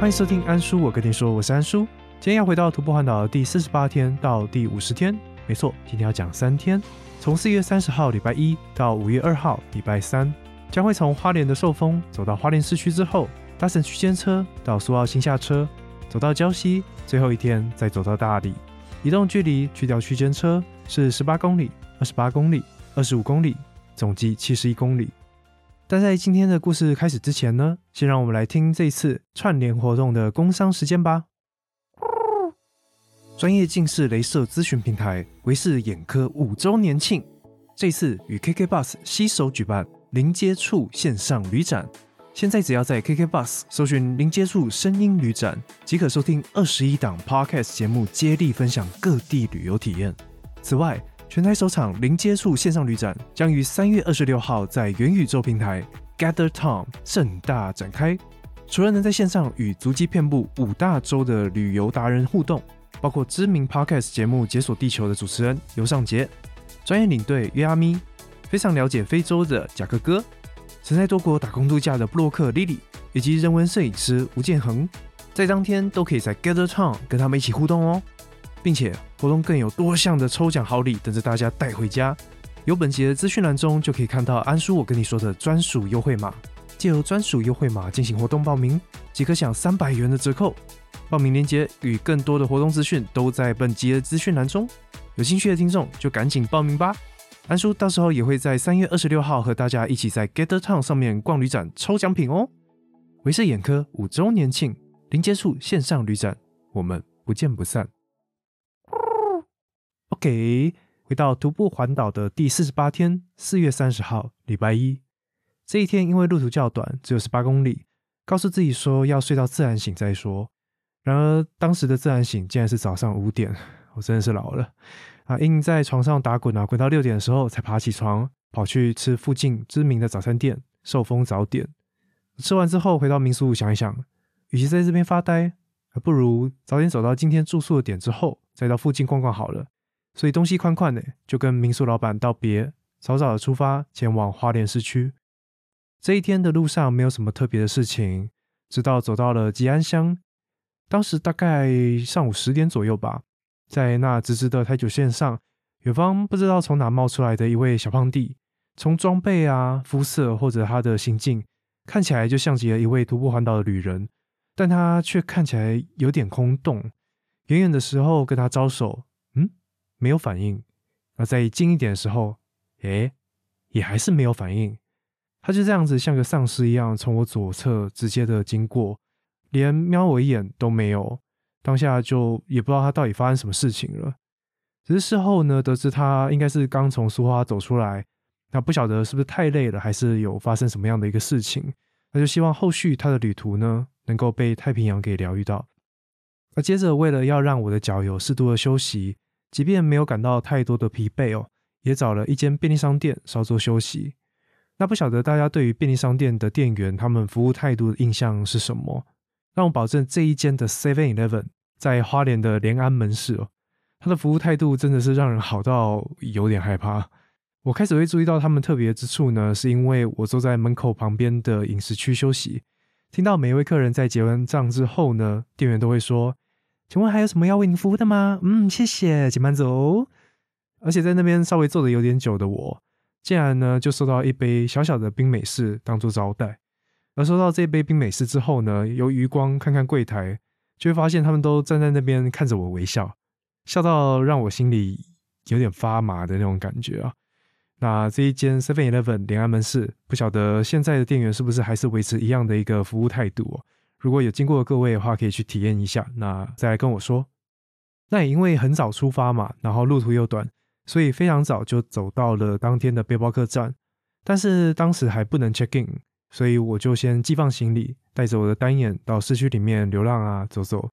欢迎收听安叔，我跟你说，我是安叔。今天要回到徒步环岛的第四十八天到第五十天，没错，今天要讲三天，从四月三十号礼拜一到五月二号礼拜三，将会从花莲的寿丰走到花莲市区之后，搭乘区间车到苏澳新下车，走到礁溪，最后一天再走到大理。移动距离去掉区间车是十八公里、二十八公里、二十五公里，总计七十一公里。但在今天的故事开始之前呢，先让我们来听这次串联活动的工商时间吧。专业近视雷射咨询平台维视眼科五周年庆，这次与 KK Bus 携手举办零接触线上旅展。现在只要在 KK Bus 搜寻零接触声音旅展，即可收听二十一档 Podcast 节目，接力分享各地旅游体验。此外，全台首场零接触线上旅展将于三月二十六号在元宇宙平台 Gather Town 盛大展开。除了能在线上与足迹遍布五大洲的旅游达人互动，包括知名 Podcast 节目《解锁地球》的主持人尤尚杰、专业领队约阿咪、非常了解非洲的贾克哥、曾在多国打工度假的布洛克 Lily，以及人文摄影师吴建恒，在当天都可以在 Gather Town 跟他们一起互动哦。并且活动更有多项的抽奖好礼等着大家带回家。有本节的资讯栏中就可以看到安叔我跟你说的专属优惠码，借由专属优惠码进行活动报名，即可享三百元的折扣。报名链接与更多的活动资讯都在本集的资讯栏中，有兴趣的听众就赶紧报名吧。安叔到时候也会在三月二十六号和大家一起在 Gather Town 上面逛旅展抽奖品哦。维视眼科五周年庆零接触线上旅展，我们不见不散。OK，回到徒步环岛的第四十八天，四月三十号，礼拜一。这一天因为路途较短，只有十八公里，告诉自己说要睡到自然醒再说。然而当时的自然醒竟然是早上五点，我真的是老了啊！硬在床上打滚啊，滚到六点的时候才爬起床，跑去吃附近知名的早餐店寿丰早点。吃完之后回到民宿想一想，与其在这边发呆，还不如早点走到今天住宿的点之后，再到附近逛逛好了。所以东西宽宽的，就跟民宿老板道别，早早的出发前往花莲市区。这一天的路上没有什么特别的事情，直到走到了吉安乡。当时大概上午十点左右吧，在那直直的台九线上，远方不知道从哪冒出来的一位小胖弟，从装备啊、肤色或者他的行径，看起来就像极了一位徒步环岛的旅人，但他却看起来有点空洞。远远的时候跟他招手。没有反应，那再近一点的时候，诶，也还是没有反应。他就这样子像个丧尸一样从我左侧直接的经过，连瞄我一眼都没有。当下就也不知道他到底发生什么事情了。只是事后呢，得知他应该是刚从苏花走出来，那不晓得是不是太累了，还是有发生什么样的一个事情。那就希望后续他的旅途呢，能够被太平洋给疗愈到。那接着为了要让我的脚有适度的休息。即便没有感到太多的疲惫哦，也找了一间便利商店稍作休息。那不晓得大家对于便利商店的店员他们服务态度的印象是什么？让我保证这一间的 Seven Eleven 在花莲的联安门市哦，它的服务态度真的是让人好到有点害怕。我开始会注意到他们特别之处呢，是因为我坐在门口旁边的饮食区休息，听到每一位客人在结完账之后呢，店员都会说。请问还有什么要为您服务的吗？嗯，谢谢，请慢走。而且在那边稍微坐的有点久的我，竟然呢就收到一杯小小的冰美式当做招待。而收到这杯冰美式之后呢，由余光看看柜台，就会发现他们都站在那边看着我微笑，笑到让我心里有点发麻的那种感觉啊。那这一间 Seven Eleven 连安门市，不晓得现在的店员是不是还是维持一样的一个服务态度哦？如果有经过的各位的话，可以去体验一下。那再来跟我说。那也因为很早出发嘛，然后路途又短，所以非常早就走到了当天的背包客栈。但是当时还不能 check in，所以我就先寄放行李，带着我的单眼到市区里面流浪啊走走。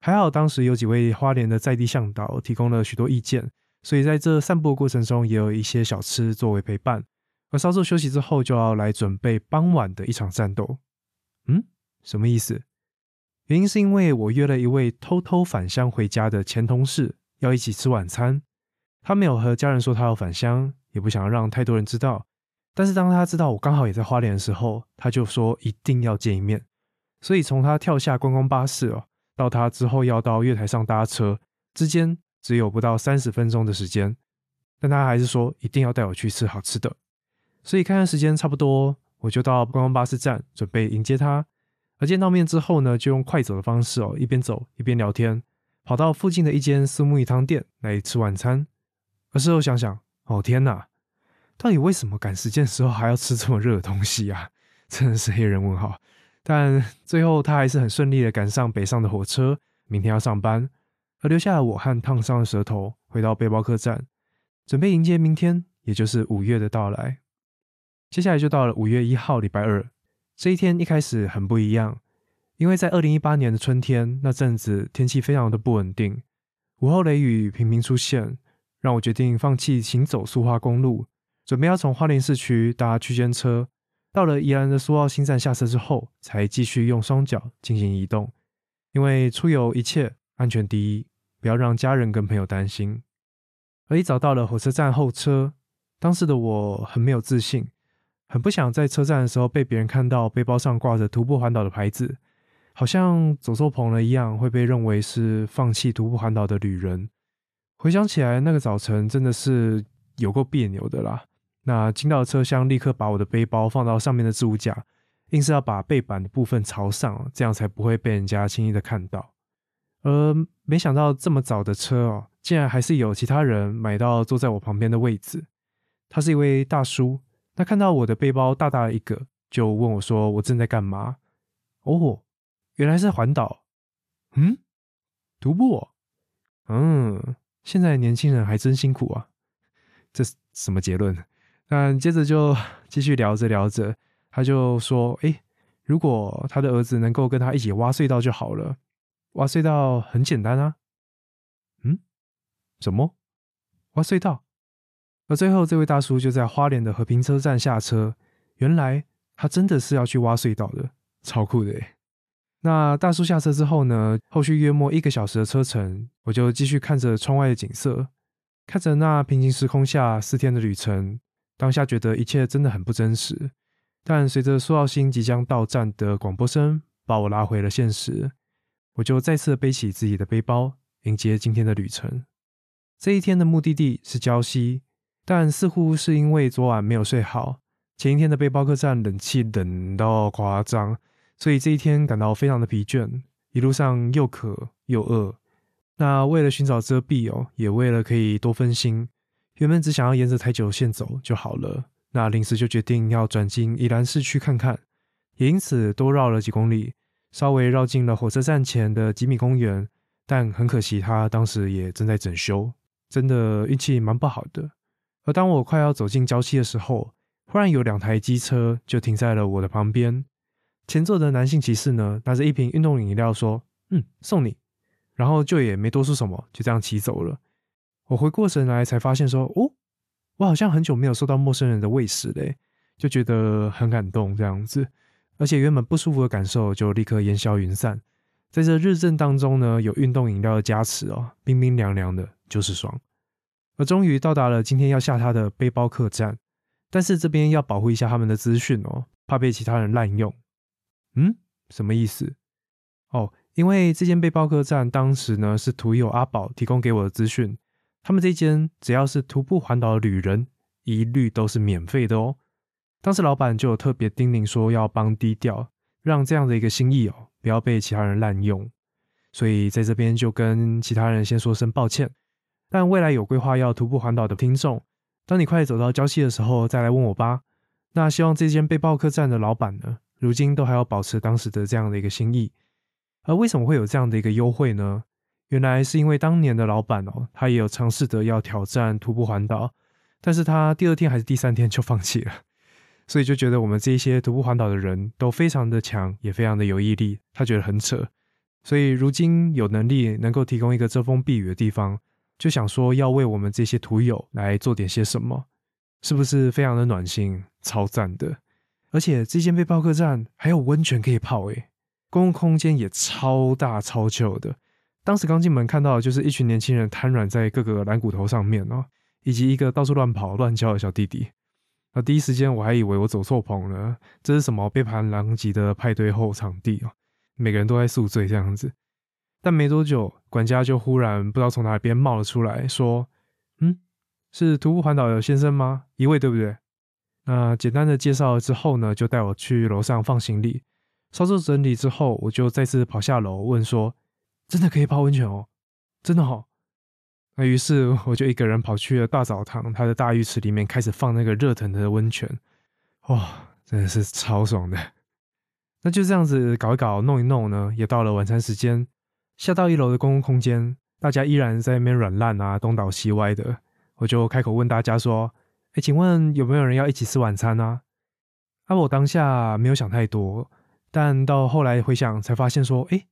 还好当时有几位花莲的在地向导提供了许多意见，所以在这散步过程中也有一些小吃作为陪伴。而稍作休息之后，就要来准备傍晚的一场战斗。嗯。什么意思？原因是因为我约了一位偷偷返乡回家的前同事，要一起吃晚餐。他没有和家人说他要返乡，也不想让太多人知道。但是当他知道我刚好也在花莲的时候，他就说一定要见一面。所以从他跳下观光巴士哦，到他之后要到月台上搭车之间，只有不到三十分钟的时间。但他还是说一定要带我去吃好吃的。所以看看时间差不多，我就到观光巴士站准备迎接他。而见到面之后呢，就用快走的方式哦，一边走一边聊天，跑到附近的一间私木鱼汤店来吃晚餐。而事后想想，哦天哪，到底为什么赶时间的时候还要吃这么热的东西啊？真的是黑人问号。但最后他还是很顺利的赶上北上的火车，明天要上班，而留下了我和烫伤的舌头回到背包客栈，准备迎接明天，也就是五月的到来。接下来就到了五月一号，礼拜二。这一天一开始很不一样，因为在二零一八年的春天那阵子天气非常的不稳定，午后雷雨频频出现。让我决定放弃行走苏花公路，准备要从花莲市区搭区间车，到了宜兰的苏澳新站下车之后，才继续用双脚进行移动。因为出游一切安全第一，不要让家人跟朋友担心。而一早到了火车站候车，当时的我很没有自信，很不想在车站的时候被别人看到背包上挂着徒步环岛的牌子，好像走错棚了一样，会被认为是放弃徒步环岛的旅人。回想起来，那个早晨真的是有够别扭的啦。那进到车厢，立刻把我的背包放到上面的置物架，硬是要把背板的部分朝上，这样才不会被人家轻易的看到。而没想到这么早的车哦，竟然还是有其他人买到坐在我旁边的位置。他是一位大叔，他看到我的背包大大的一个，就问我说：“我正在干嘛？”哦，原来是环岛。嗯，徒步。嗯。现在年轻人还真辛苦啊，这是什么结论？但接着就 继续聊着聊着，他就说：“哎，如果他的儿子能够跟他一起挖隧道就好了。挖隧道很简单啊。”嗯？什么？挖隧道？而最后这位大叔就在花莲的和平车站下车。原来他真的是要去挖隧道的，超酷的那大叔下车之后呢？后续约莫一个小时的车程，我就继续看着窗外的景色，看着那平行时空下四天的旅程。当下觉得一切真的很不真实，但随着苏澳新即将到站的广播声把我拉回了现实，我就再次背起自己的背包，迎接今天的旅程。这一天的目的地是礁溪，但似乎是因为昨晚没有睡好，前一天的背包客栈冷气冷到夸张。所以这一天感到非常的疲倦，一路上又渴又饿。那为了寻找遮蔽哦，也为了可以多分心，原本只想要沿着台九线走就好了。那临时就决定要转进宜兰市区看看，也因此多绕了几公里，稍微绕进了火车站前的吉米公园。但很可惜，他当时也正在整修，真的运气蛮不好的。而当我快要走进郊区的时候，忽然有两台机车就停在了我的旁边。前座的男性骑士呢，拿着一瓶运动饮料说：“嗯，送你。”然后就也没多说什么，就这样骑走了。我回过神来，才发现说：“哦，我好像很久没有受到陌生人的喂食嘞，就觉得很感动这样子。而且原本不舒服的感受就立刻烟消云散。在这日正当中呢，有运动饮料的加持哦，冰冰凉凉的，就是爽。而终于到达了今天要下榻的背包客栈，但是这边要保护一下他们的资讯哦，怕被其他人滥用。嗯，什么意思？哦，因为这间背包客栈当时呢是徒友阿宝提供给我的资讯，他们这间只要是徒步环岛的旅人，一律都是免费的哦。当时老板就有特别叮咛说要帮低调，让这样的一个心意哦不要被其他人滥用。所以在这边就跟其他人先说声抱歉。但未来有规划要徒步环岛的听众，当你快走到郊区的时候再来问我吧。那希望这间背包客栈的老板呢？如今都还要保持当时的这样的一个心意，而为什么会有这样的一个优惠呢？原来是因为当年的老板哦，他也有尝试着要挑战徒步环岛，但是他第二天还是第三天就放弃了，所以就觉得我们这一些徒步环岛的人都非常的强，也非常的有毅力，他觉得很扯，所以如今有能力能够提供一个遮风避雨的地方，就想说要为我们这些徒友来做点些什么，是不是非常的暖心，超赞的？而且这间背包客栈还有温泉可以泡诶，公共空间也超大超旧的，当时刚进门看到的就是一群年轻人瘫软在各个蓝骨头上面哦，以及一个到处乱跑乱叫的小弟弟。那第一时间我还以为我走错棚了，这是什么杯盘狼藉的派对后场地哦，每个人都在宿醉这样子。但没多久，管家就忽然不知道从哪边冒了出来，说：“嗯，是徒步环岛的先生吗？一位对不对？”那简单的介绍之后呢，就带我去楼上放行李，稍作整理之后，我就再次跑下楼问说：“真的可以泡温泉哦？真的好？”那于是我就一个人跑去了大澡堂，它的大浴池里面开始放那个热腾腾的温泉，哇，真的是超爽的。那就这样子搞一搞、弄一弄呢，也到了晚餐时间。下到一楼的公共空间，大家依然在那边软烂啊，东倒西歪的。我就开口问大家说：“哎，请问有没有人要一起吃晚餐啊？”啊，我当下没有想太多，但到后来回想才发现说：“哎。”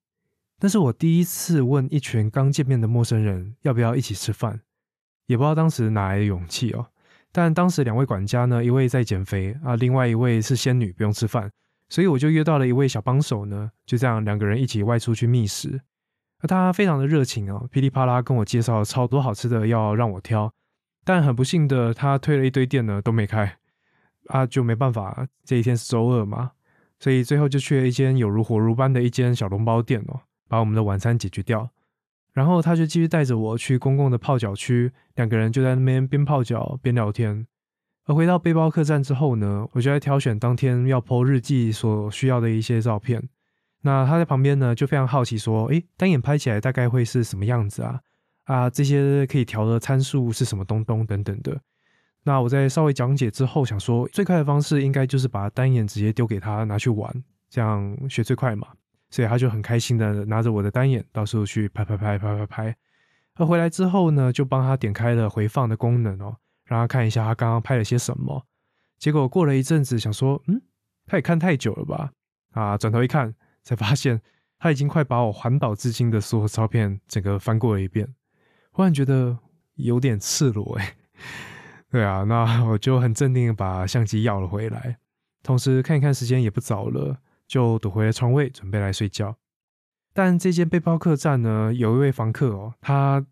那是我第一次问一群刚见面的陌生人要不要一起吃饭，也不知道当时哪来的勇气哦。但当时两位管家呢，一位在减肥啊，另外一位是仙女，不用吃饭，所以我就约到了一位小帮手呢，就这样两个人一起外出去觅食。而他非常的热情哦，噼里啪啦跟我介绍了超多好吃的要让我挑，但很不幸的，他推了一堆店呢都没开啊，就没办法，这一天是周二嘛，所以最后就去了一间有如火如般的一间小笼包店哦。把我们的晚餐解决掉，然后他就继续带着我去公共的泡脚区，两个人就在那边边泡脚边聊天。而回到背包客栈之后呢，我就在挑选当天要 PO 日记所需要的一些照片。那他在旁边呢，就非常好奇说：“诶，单眼拍起来大概会是什么样子啊？啊，这些可以调的参数是什么东东等等的。”那我在稍微讲解之后，想说最快的方式应该就是把单眼直接丢给他拿去玩，这样学最快嘛。所以他就很开心的拿着我的单眼到处去拍拍拍拍拍拍，而回来之后呢，就帮他点开了回放的功能哦，让他看一下他刚刚拍了些什么。结果过了一阵子，想说，嗯，他也看太久了吧？啊，转头一看，才发现他已经快把我环岛至今的所有照片整个翻过了一遍。忽然觉得有点赤裸哎，对啊，那我就很镇定的把相机要了回来，同时看一看时间也不早了。就躲回了床位，准备来睡觉。但这间背包客栈呢，有一位房客哦，他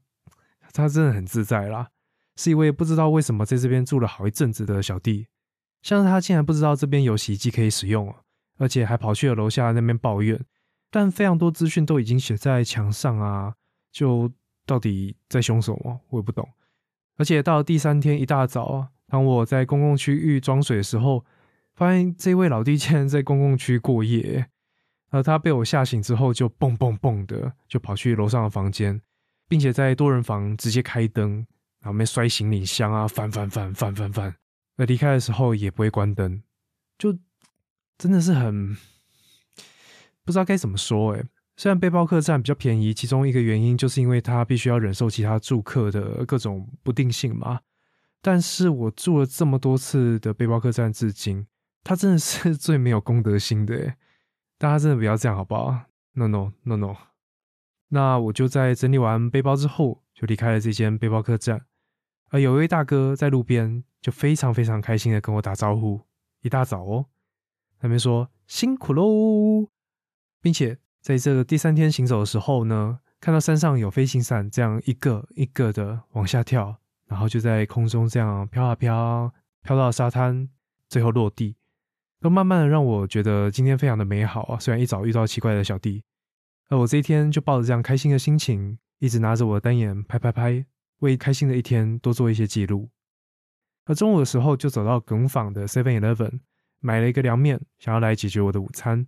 他真的很自在啦，是一位不知道为什么在这边住了好一阵子的小弟。像是他竟然不知道这边有洗衣机可以使用哦而且还跑去了楼下那边抱怨。但非常多资讯都已经写在墙上啊，就到底在凶什么，我也不懂。而且到了第三天一大早啊，当我在公共区域装水的时候。发现这位老弟竟然在公共区过夜，而他被我吓醒之后，就蹦蹦蹦的就跑去楼上的房间，并且在多人房直接开灯，然后面摔行李箱啊，翻翻翻翻翻翻，而离开的时候也不会关灯，就真的是很不知道该怎么说诶。虽然背包客栈比较便宜，其中一个原因就是因为他必须要忍受其他住客的各种不定性嘛，但是我住了这么多次的背包客栈，至今。他真的是 最没有公德心的，大家真的不要这样好不好？No No No No。那我就在整理完背包之后，就离开了这间背包客栈。而有一位大哥在路边就非常非常开心的跟我打招呼，一大早哦，那边说辛苦喽，并且在这个第三天行走的时候呢，看到山上有飞行伞这样一个一个的往下跳，然后就在空中这样飘啊飘，飘到沙滩，最后落地。都慢慢的让我觉得今天非常的美好啊！虽然一早遇到奇怪的小弟，而我这一天就抱着这样开心的心情，一直拿着我的单眼拍拍拍，为开心的一天多做一些记录。而中午的时候就走到耿坊的 Seven Eleven，买了一个凉面，想要来解决我的午餐。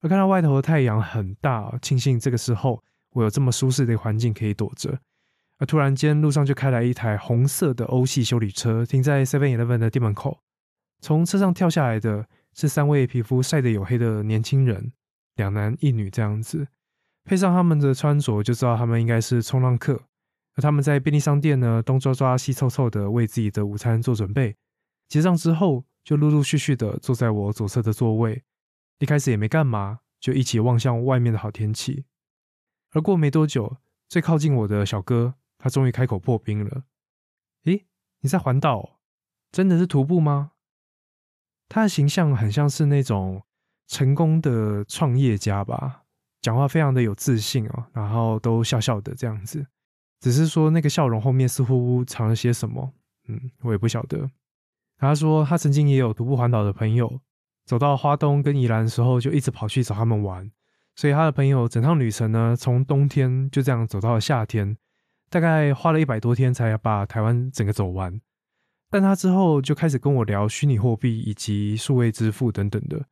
而看到外头的太阳很大，庆幸这个时候我有这么舒适的环境可以躲着。而突然间路上就开来一台红色的欧系修理车，停在 Seven Eleven 的店门口，从车上跳下来的。是三位皮肤晒得黝黑的年轻人，两男一女这样子，配上他们的穿着，就知道他们应该是冲浪客。而他们在便利商店呢，东抓抓西凑凑的为自己的午餐做准备。结账之后，就陆陆续续的坐在我左侧的座位。一开始也没干嘛，就一起望向外面的好天气。而过没多久，最靠近我的小哥，他终于开口破冰了：“诶，你在环岛？真的是徒步吗？”他的形象很像是那种成功的创业家吧，讲话非常的有自信哦，然后都笑笑的这样子。只是说那个笑容后面似乎藏了些什么，嗯，我也不晓得。他说他曾经也有徒步环岛的朋友，走到花东跟宜兰的时候，就一直跑去找他们玩。所以他的朋友整趟旅程呢，从冬天就这样走到了夏天，大概花了一百多天才把台湾整个走完。但他之后就开始跟我聊虚拟货币以及数位支付等等的，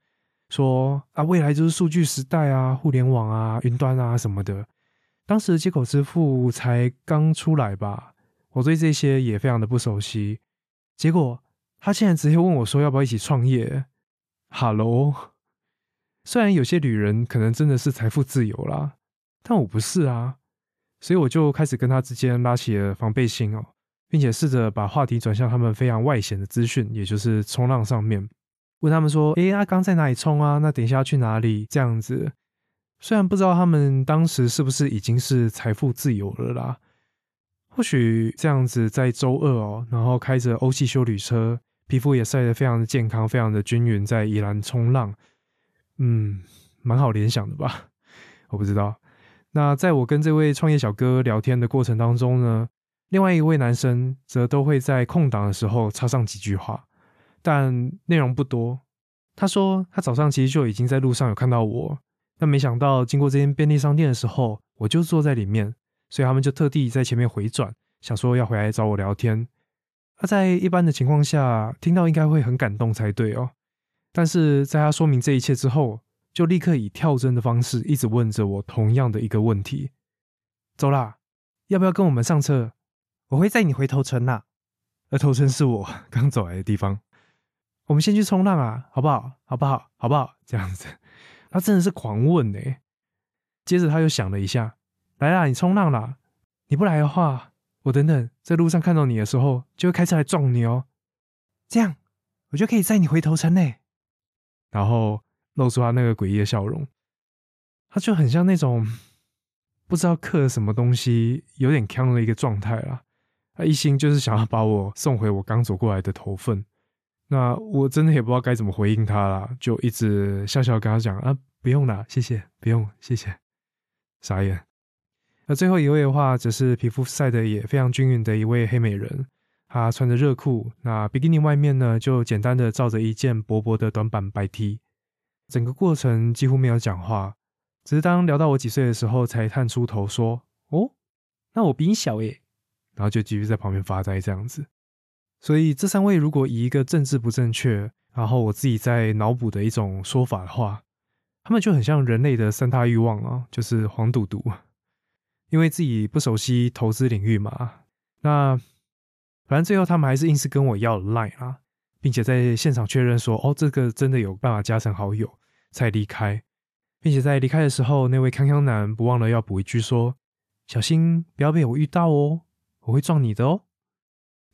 说啊，未来就是数据时代啊，互联网啊，云端啊什么的。当时的接口支付才刚出来吧，我对这些也非常的不熟悉。结果他竟然直接问我说要不要一起创业。Hello，虽然有些旅人可能真的是财富自由啦，但我不是啊，所以我就开始跟他之间拉起了防备心哦。并且试着把话题转向他们非常外显的资讯，也就是冲浪上面，问他们说：“哎，阿刚在哪里冲啊？那等一下要去哪里？”这样子，虽然不知道他们当时是不是已经是财富自由了啦，或许这样子在周二哦，然后开着欧系修旅车，皮肤也晒得非常的健康，非常的均匀，在宜兰冲浪，嗯，蛮好联想的吧？我不知道。那在我跟这位创业小哥聊天的过程当中呢？另外一位男生则都会在空档的时候插上几句话，但内容不多。他说他早上其实就已经在路上有看到我，但没想到经过这间便利商店的时候，我就坐在里面，所以他们就特地在前面回转，想说要回来找我聊天。他在一般的情况下听到应该会很感动才对哦，但是在他说明这一切之后，就立刻以跳针的方式一直问着我同样的一个问题：走啦，要不要跟我们上车？我会载你回头城呐，而头城是我 刚走来的地方。我们先去冲浪啊，好不好？好不好？好不好？这样子，他真的是狂问呢。接着他又想了一下，来啦，你冲浪啦！你不来的话，我等等在路上看到你的时候，就会开车来撞你哦。这样我就可以载你回头城呢。然后露出他那个诡异的笑容，他就很像那种不知道刻了什么东西，有点呛的一个状态啦。他一心就是想要把我送回我刚走过来的头份，那我真的也不知道该怎么回应他啦，就一直笑笑跟他讲啊，不用啦，谢谢，不用，谢谢，傻眼。那最后一位的话，则是皮肤晒得也非常均匀的一位黑美人，她穿着热裤，那比基尼外面呢就简单的罩着一件薄薄的短版白 T，整个过程几乎没有讲话，只是当聊到我几岁的时候，才探出头说，哦，那我比你小耶。然后就继续在旁边发呆这样子，所以这三位如果以一个政治不正确，然后我自己在脑补的一种说法的话，他们就很像人类的三大欲望啊，就是黄赌毒，因为自己不熟悉投资领域嘛。那反正最后他们还是硬是跟我要了 line 啊，并且在现场确认说，哦，这个真的有办法加成好友才离开，并且在离开的时候，那位康康男不忘了要补一句说，小心不要被我遇到哦。我会撞你的哦，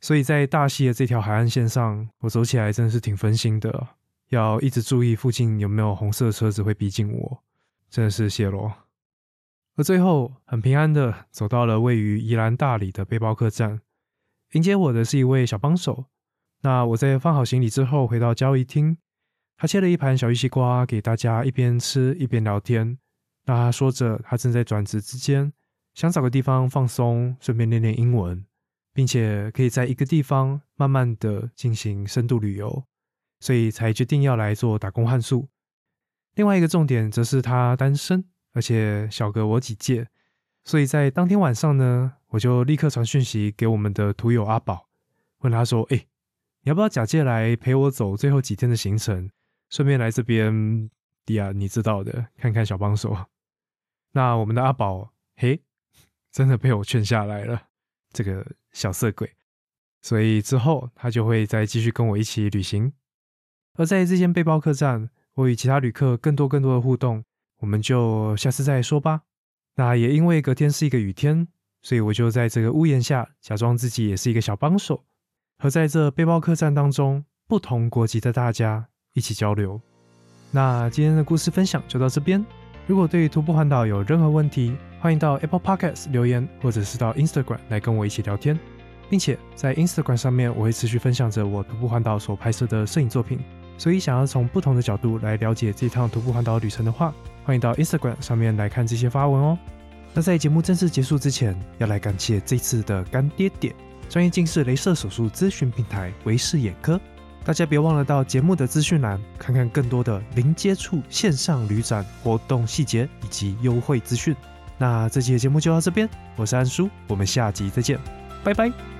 所以在大溪的这条海岸线上，我走起来真的是挺分心的，要一直注意附近有没有红色车子会逼近我，真的是谢喽。而最后很平安的走到了位于宜兰大理的背包客栈，迎接我的是一位小帮手。那我在放好行李之后，回到交易厅，他切了一盘小玉西瓜给大家，一边吃一边聊天。那他说着，他正在转职之间。想找个地方放松，顺便练练英文，并且可以在一个地方慢慢的进行深度旅游，所以才决定要来做打工换宿。另外一个重点则是他单身，而且小哥我几届，所以在当天晚上呢，我就立刻传讯息给我们的徒友阿宝，问他说：“哎，你要不要假借来陪我走最后几天的行程，顺便来这边，迪亚你知道的，看看小帮手。”那我们的阿宝，嘿。真的被我劝下来了，这个小色鬼，所以之后他就会再继续跟我一起旅行。而在这间背包客栈，我与其他旅客更多更多的互动，我们就下次再说吧。那也因为隔天是一个雨天，所以我就在这个屋檐下假装自己也是一个小帮手，和在这背包客栈当中不同国籍的大家一起交流。那今天的故事分享就到这边。如果对徒步环岛有任何问题，欢迎到 Apple Podcast 留言，或者是到 Instagram 来跟我一起聊天，并且在 Instagram 上面，我会持续分享着我徒步环岛所拍摄的摄影作品，所以想要从不同的角度来了解这趟徒步环岛旅程的话，欢迎到 Instagram 上面来看这些发文哦。那在节目正式结束之前，要来感谢这次的干爹点——专业近视雷射手术咨询平台维视眼科。大家别忘了到节目的资讯栏看看更多的零接触线上旅展活动细节以及优惠资讯。那这期的节目就到这边，我是安叔，我们下集再见，拜拜。